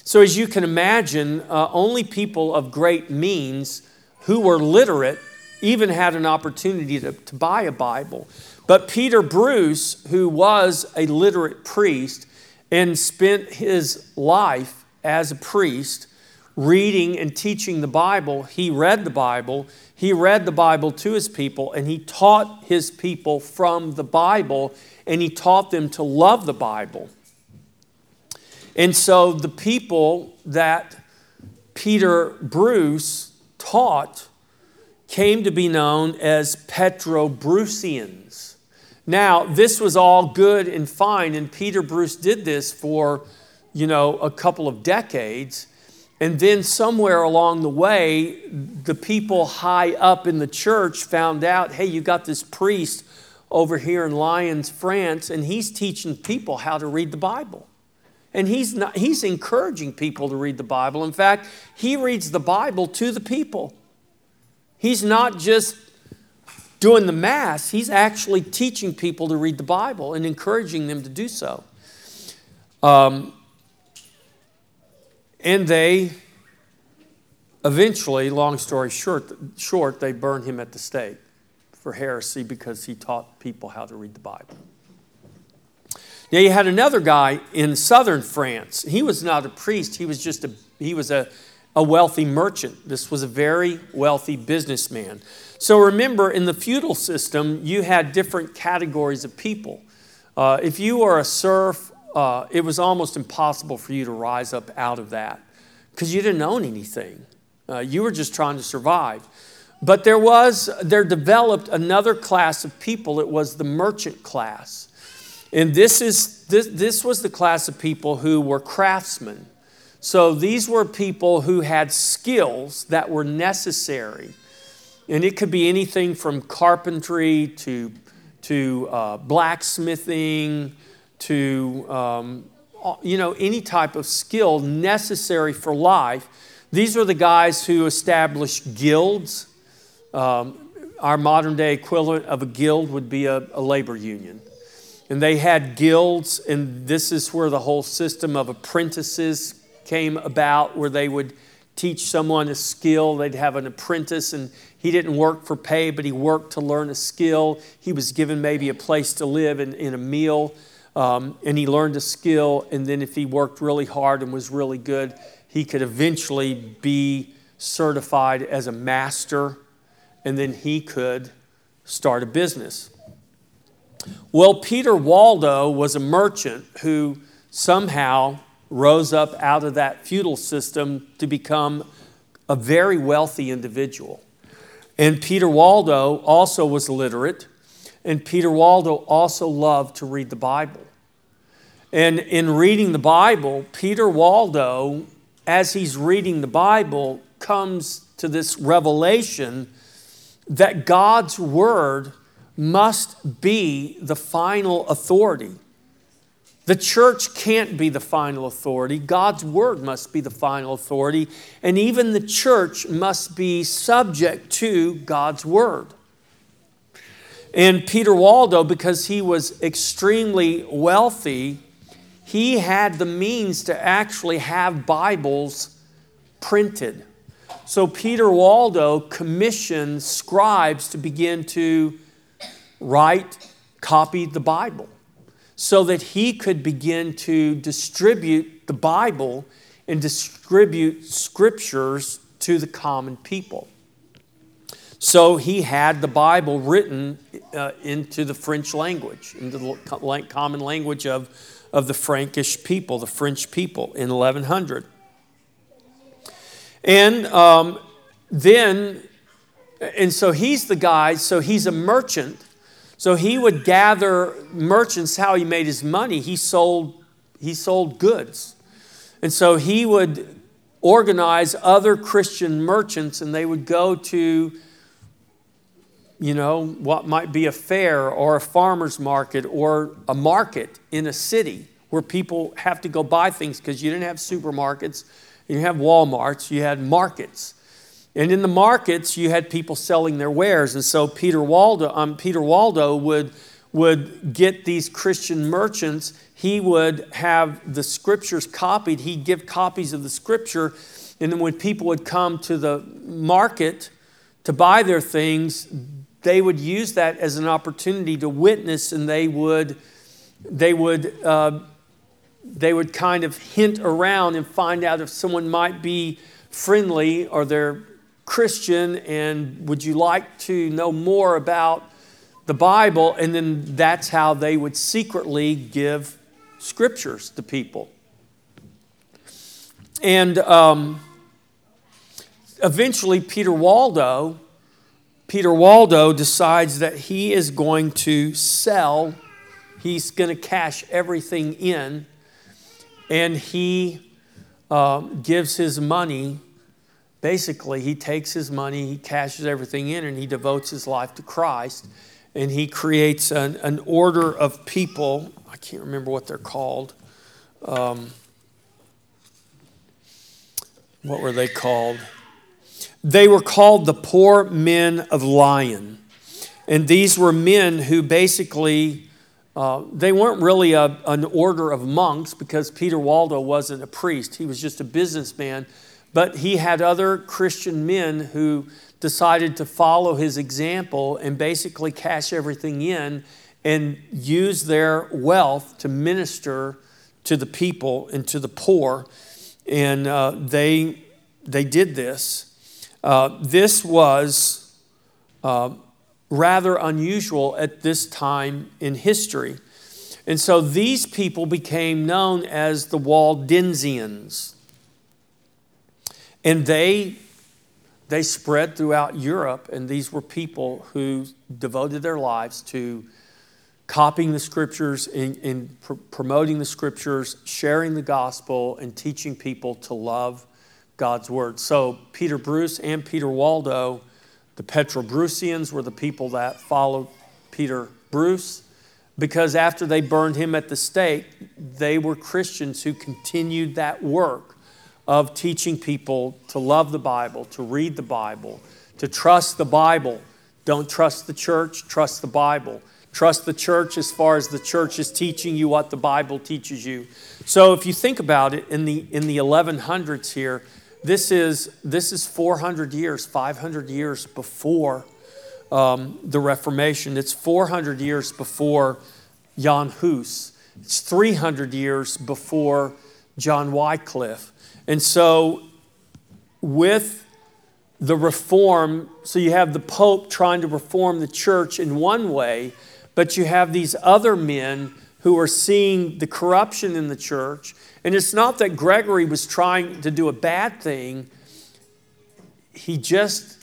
So, as you can imagine, uh, only people of great means who were literate even had an opportunity to, to buy a Bible. But Peter Bruce, who was a literate priest and spent his life as a priest reading and teaching the Bible, he read the Bible. He read the Bible to his people and he taught his people from the Bible and he taught them to love the Bible. And so the people that Peter Bruce taught came to be known as Petrobrusians. Now, this was all good and fine, and Peter Bruce did this for, you know, a couple of decades. And then somewhere along the way, the people high up in the church found out hey, you got this priest over here in Lyons, France, and he's teaching people how to read the Bible. And he's, not, he's encouraging people to read the Bible. In fact, he reads the Bible to the people. He's not just doing the Mass, he's actually teaching people to read the Bible and encouraging them to do so. Um, and they eventually, long story short, short, they burned him at the stake for heresy because he taught people how to read the Bible. Now you had another guy in southern France. He was not a priest, he was just a he was a, a wealthy merchant. This was a very wealthy businessman. So remember, in the feudal system, you had different categories of people. Uh, if you were a serf, uh, it was almost impossible for you to rise up out of that because you didn't own anything. Uh, you were just trying to survive. But there was, there developed another class of people. It was the merchant class. And this, is, this, this was the class of people who were craftsmen. So these were people who had skills that were necessary. And it could be anything from carpentry to, to uh, blacksmithing to, um, you know, any type of skill necessary for life. These are the guys who established guilds. Um, our modern day equivalent of a guild would be a, a labor union and they had guilds, and this is where the whole system of apprentices came about, where they would teach someone a skill. They'd have an apprentice, and he didn't work for pay, but he worked to learn a skill. He was given maybe a place to live and, in a meal, um, and he learned a skill. And then, if he worked really hard and was really good, he could eventually be certified as a master, and then he could start a business. Well, Peter Waldo was a merchant who somehow rose up out of that feudal system to become a very wealthy individual. And Peter Waldo also was literate, and Peter Waldo also loved to read the Bible. And in reading the Bible, Peter Waldo, as he's reading the Bible, comes to this revelation that God's Word must be the final authority. The church can't be the final authority. God's word must be the final authority. And even the church must be subject to God's word. And Peter Waldo, because he was extremely wealthy, he had the means to actually have Bibles printed. So Peter Waldo commissioned scribes to begin to write copy the Bible so that he could begin to distribute the Bible and distribute scriptures to the common people. So he had the Bible written uh, into the French language, into the common language of, of the Frankish people, the French people in 1100. And um, then, and so he's the guy, so he's a merchant. So he would gather merchants, how he made his money. He sold, he sold goods. And so he would organize other Christian merchants and they would go to you know, what might be a fair or a farmer's market or a market in a city where people have to go buy things because you didn't have supermarkets, you have Walmarts, you had markets. And in the markets, you had people selling their wares. And so Peter Waldo, um, Peter Waldo would, would get these Christian merchants, he would have the scriptures copied, he'd give copies of the scripture. And then when people would come to the market to buy their things, they would use that as an opportunity to witness and they would, they would, uh, they would kind of hint around and find out if someone might be friendly or they're Christian and would you like to know more about the Bible? And then that's how they would secretly give scriptures to people. And um, eventually, Peter Waldo Peter Waldo decides that he is going to sell, he's going to cash everything in, and he uh, gives his money. Basically, he takes his money, he cashes everything in, and he devotes his life to Christ. And he creates an, an order of people. I can't remember what they're called. Um, what were they called? They were called the poor men of Lyon. And these were men who basically, uh, they weren't really a, an order of monks because Peter Waldo wasn't a priest. He was just a businessman. But he had other Christian men who decided to follow his example and basically cash everything in and use their wealth to minister to the people and to the poor. And uh, they, they did this. Uh, this was uh, rather unusual at this time in history. And so these people became known as the Waldensians. And they, they spread throughout Europe, and these were people who devoted their lives to copying the scriptures and, and pr- promoting the scriptures, sharing the gospel, and teaching people to love God's word. So, Peter Bruce and Peter Waldo, the Petrobrusians, were the people that followed Peter Bruce because after they burned him at the stake, they were Christians who continued that work of teaching people to love the Bible, to read the Bible, to trust the Bible. Don't trust the church, trust the Bible. Trust the church as far as the church is teaching you what the Bible teaches you. So if you think about it in the in the 1100s here, this is, this is 400 years, 500 years before um, the Reformation. It's 400 years before Jan Hus. It's 300 years before John Wycliffe. And so, with the reform, so you have the Pope trying to reform the church in one way, but you have these other men who are seeing the corruption in the church and it's not that Gregory was trying to do a bad thing, he just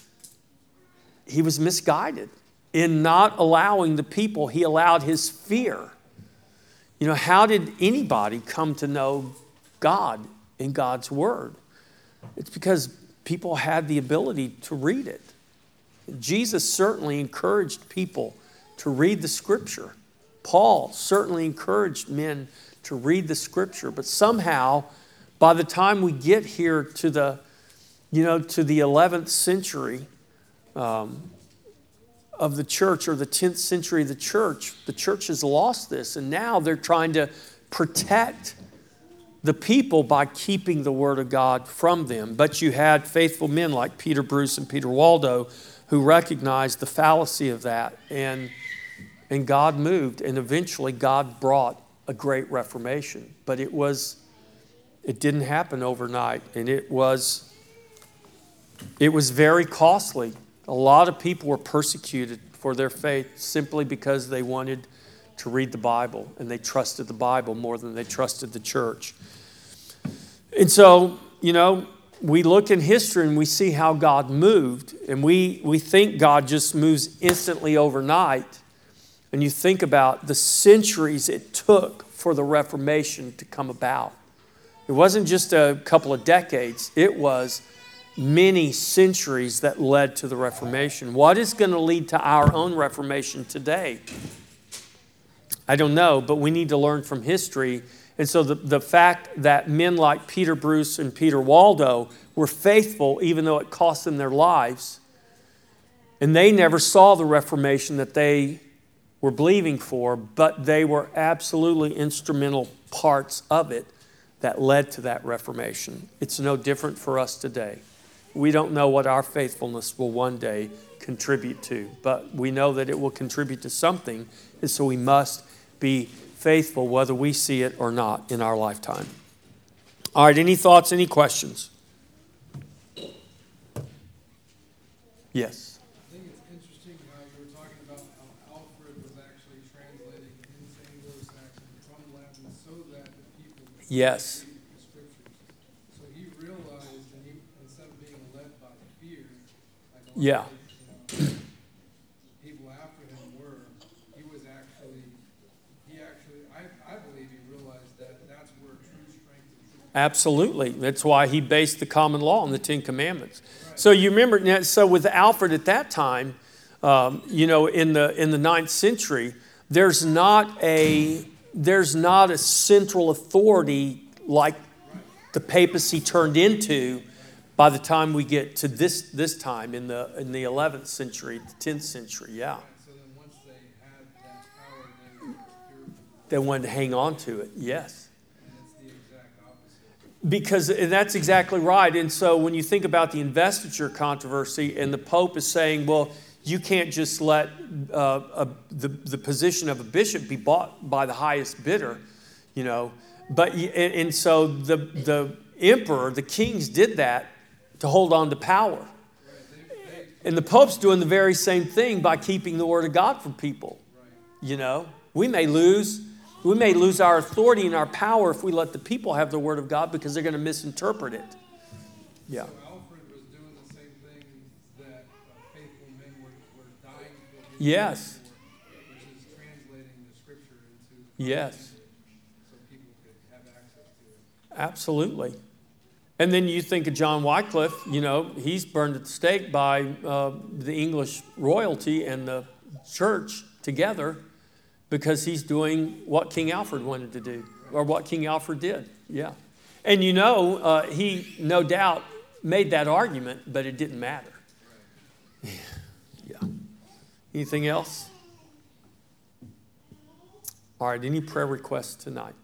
he was misguided in not allowing the people, he allowed his fear. You know, how did anybody come to know God in God's Word? It's because people had the ability to read it. Jesus certainly encouraged people to read the Scripture. Paul certainly encouraged men to read the scripture. But somehow, by the time we get here to the, you know, to the 11th century um, of the church or the 10th century of the church, the church has lost this. And now they're trying to protect the people by keeping the word of God from them. But you had faithful men like Peter Bruce and Peter Waldo who recognized the fallacy of that and And God moved, and eventually God brought a great reformation. But it was, it didn't happen overnight, and it was, it was very costly. A lot of people were persecuted for their faith simply because they wanted to read the Bible and they trusted the Bible more than they trusted the church. And so, you know, we look in history and we see how God moved, and we, we think God just moves instantly overnight. And you think about the centuries it took for the Reformation to come about. It wasn't just a couple of decades, it was many centuries that led to the Reformation. What is going to lead to our own Reformation today? I don't know, but we need to learn from history. And so the, the fact that men like Peter Bruys and Peter Waldo were faithful, even though it cost them their lives, and they never saw the Reformation that they were believing for, but they were absolutely instrumental parts of it that led to that Reformation. It's no different for us today. We don't know what our faithfulness will one day contribute to, but we know that it will contribute to something, and so we must be faithful whether we see it or not in our lifetime. All right, any thoughts, any questions? Yes. I think it's interesting how you were talking about how Alfred was actually translating into Anglo-Saxon from Latin so that the people could Yes. So he realized, instead of being led by fear, Yeah. people after him were, he was actually, he actually, I, I believe he realized that that's where true strength true Absolutely. That's why he based the common law on the Ten Commandments. So you remember, so with Alfred at that time, um, you know, in the in the ninth century, there's not a there's not a central authority like the papacy turned into by the time we get to this this time in the in the 11th century, the 10th century. Yeah, So then once they had that power, they wanted to hang on to it. Yes. And. Because that's exactly right. And so when you think about the investiture controversy, and the Pope is saying, well, you can't just let uh, a, the, the position of a bishop be bought by the highest bidder, you know. But, and, and so the, the emperor, the kings did that to hold on to power. And the Pope's doing the very same thing by keeping the Word of God from people. You know, we may lose, we may lose our authority and our power if we let the people have the Word of God because they're going to misinterpret it. Yeah. So Alfred was doing the same thing that uh, faithful men were, were dying for. his Yes. Yes. Absolutely. And then you think of John Wycliffe, you know, he's burned at the stake by uh, the English royalty and the church together because he's doing what King Alfred wanted to do, or what King Alfred did. Yeah. And you know, uh, he no doubt made that argument, but it didn't matter. Yeah. Anything else? All right, any prayer requests tonight?